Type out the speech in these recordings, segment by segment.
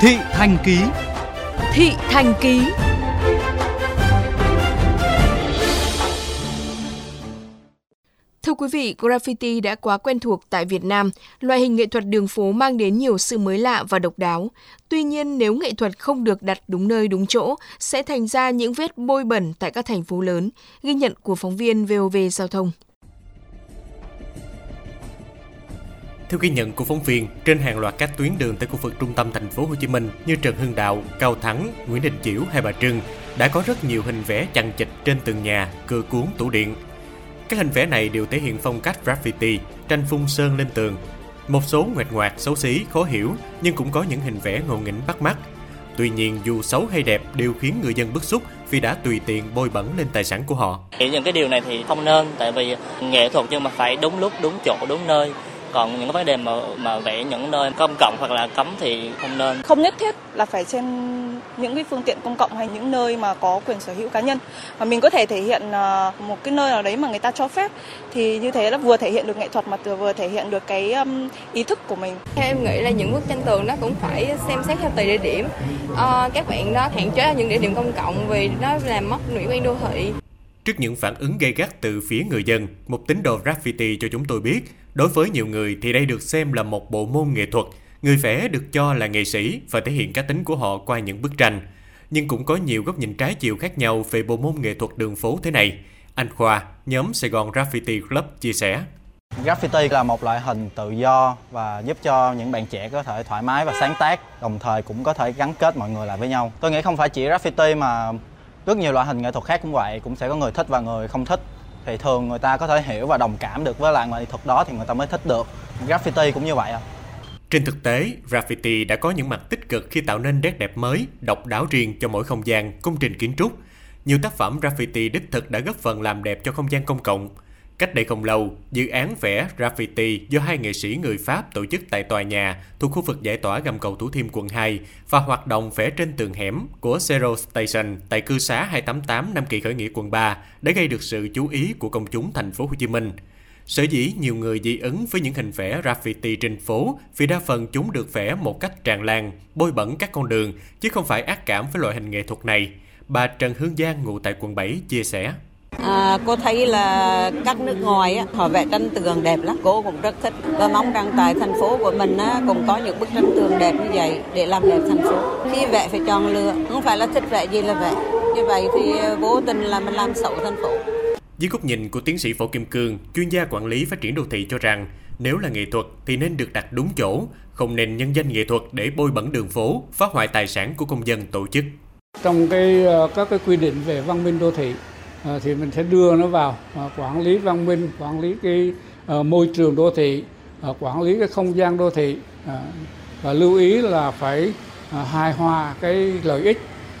Thị Thành Ký Thị Thành Ký Thưa quý vị, graffiti đã quá quen thuộc tại Việt Nam, loại hình nghệ thuật đường phố mang đến nhiều sự mới lạ và độc đáo. Tuy nhiên, nếu nghệ thuật không được đặt đúng nơi đúng chỗ, sẽ thành ra những vết bôi bẩn tại các thành phố lớn, ghi nhận của phóng viên VOV Giao thông. Theo ghi nhận của phóng viên, trên hàng loạt các tuyến đường tại khu vực trung tâm thành phố Hồ Chí Minh như Trần Hưng Đạo, Cao Thắng, Nguyễn Đình Chiểu hay Bà Trưng đã có rất nhiều hình vẽ chằng chịt trên tường nhà, cửa cuốn, tủ điện. Các hình vẽ này đều thể hiện phong cách graffiti, tranh phun sơn lên tường. Một số ngoẹt ngoạc, xấu xí, khó hiểu nhưng cũng có những hình vẽ ngộ nghĩnh bắt mắt. Tuy nhiên dù xấu hay đẹp đều khiến người dân bức xúc vì đã tùy tiện bôi bẩn lên tài sản của họ. Những cái điều này thì không nên tại vì nghệ thuật nhưng mà phải đúng lúc, đúng chỗ, đúng nơi còn những vấn đề mà mà vẽ những nơi công cộng hoặc là cấm thì không nên. Không nhất thiết là phải trên những cái phương tiện công cộng hay những nơi mà có quyền sở hữu cá nhân. Mà mình có thể thể hiện ờ, một cái nơi nào đấy mà người ta cho phép thì như thế là vừa thể hiện được nghệ thuật mà vừa thể hiện được cái ý thức của mình. Theo em nghĩ là những bức tranh tường nó cũng phải xem xét theo tùy địa điểm. À, các bạn đó hạn chế những địa điểm công cộng vì nó làm mất mỹ quan đô thị Trước những phản ứng gây gắt từ phía người dân, một tín đồ graffiti cho chúng tôi biết, đối với nhiều người thì đây được xem là một bộ môn nghệ thuật. Người vẽ được cho là nghệ sĩ và thể hiện cá tính của họ qua những bức tranh. Nhưng cũng có nhiều góc nhìn trái chiều khác nhau về bộ môn nghệ thuật đường phố thế này. Anh Khoa, nhóm Sài Gòn Graffiti Club chia sẻ. Graffiti là một loại hình tự do và giúp cho những bạn trẻ có thể thoải mái và sáng tác, đồng thời cũng có thể gắn kết mọi người lại với nhau. Tôi nghĩ không phải chỉ graffiti mà rất nhiều loại hình nghệ thuật khác cũng vậy cũng sẽ có người thích và người không thích. Thì thường người ta có thể hiểu và đồng cảm được với loại nghệ thuật đó thì người ta mới thích được. Graffiti cũng như vậy à trên thực tế, graffiti đã có những mặt tích cực khi tạo nên nét đẹp mới, độc đáo riêng cho mỗi không gian, công trình kiến trúc. Nhiều tác phẩm graffiti đích thực đã góp phần làm đẹp cho không gian công cộng, Cách đây không lâu, dự án vẽ graffiti do hai nghệ sĩ người Pháp tổ chức tại tòa nhà thuộc khu vực giải tỏa gầm cầu Thủ Thiêm quận 2 và hoạt động vẽ trên tường hẻm của Zero Station tại cư xá 288 Nam Kỳ Khởi Nghĩa quận 3 đã gây được sự chú ý của công chúng thành phố Hồ Chí Minh. Sở dĩ nhiều người dị ứng với những hình vẽ graffiti trên phố vì đa phần chúng được vẽ một cách tràn lan, bôi bẩn các con đường, chứ không phải ác cảm với loại hình nghệ thuật này. Bà Trần Hương Giang ngụ tại quận 7 chia sẻ. À, cô thấy là các nước ngoài á, họ vẽ tranh tường đẹp lắm. Cô cũng rất thích. Và mong rằng tại thành phố của mình á, cũng có những bức tranh tường đẹp như vậy để làm đẹp thành phố. Khi vẽ phải chọn lựa không phải là thích vẽ gì là vẽ. Như vậy thì vô tình là mình làm xấu thành phố. Dưới góc nhìn của tiến sĩ Phổ Kim Cương, chuyên gia quản lý phát triển đô thị cho rằng nếu là nghệ thuật thì nên được đặt đúng chỗ, không nên nhân danh nghệ thuật để bôi bẩn đường phố, phá hoại tài sản của công dân tổ chức. Trong cái ờ, các cái quy định về văn minh đô thị Ờ, thì mình sẽ đưa nó vào ờ, quản lý văn minh, quản lý cái ờ, môi trường đô thị quản lý cái không gian đô thị và lưu ý là phải hài hòa cái lợi ích.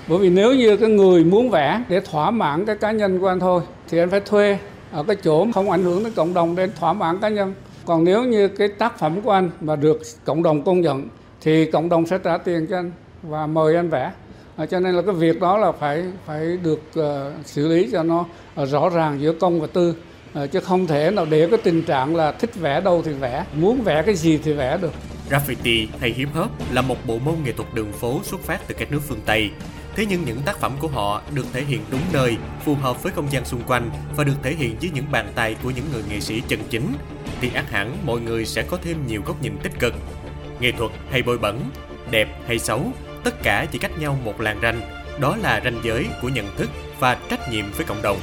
Bởi vì nếu như cái người muốn vẽ để thỏa mãn cái cá nhân của anh thôi, thì anh phải thuê ở cái chỗ không ảnh hưởng đến cộng đồng để thỏa mãn cá nhân. Còn nếu như cái tác phẩm của anh mà được cộng đồng công nhận, thì cộng đồng sẽ trả tiền cho anh và mời anh vẽ à, cho nên là cái việc đó là phải phải được uh, xử lý cho nó uh, rõ ràng giữa công và tư uh, chứ không thể nào để cái tình trạng là thích vẽ đâu thì vẽ muốn vẽ cái gì thì vẽ được Graffiti hay hip hop là một bộ môn nghệ thuật đường phố xuất phát từ các nước phương Tây. Thế nhưng những tác phẩm của họ được thể hiện đúng nơi, phù hợp với không gian xung quanh và được thể hiện dưới những bàn tay của những người nghệ sĩ chân chính, thì ác hẳn mọi người sẽ có thêm nhiều góc nhìn tích cực. Nghệ thuật hay bôi bẩn, đẹp hay xấu tất cả chỉ cách nhau một làn ranh, đó là ranh giới của nhận thức và trách nhiệm với cộng đồng.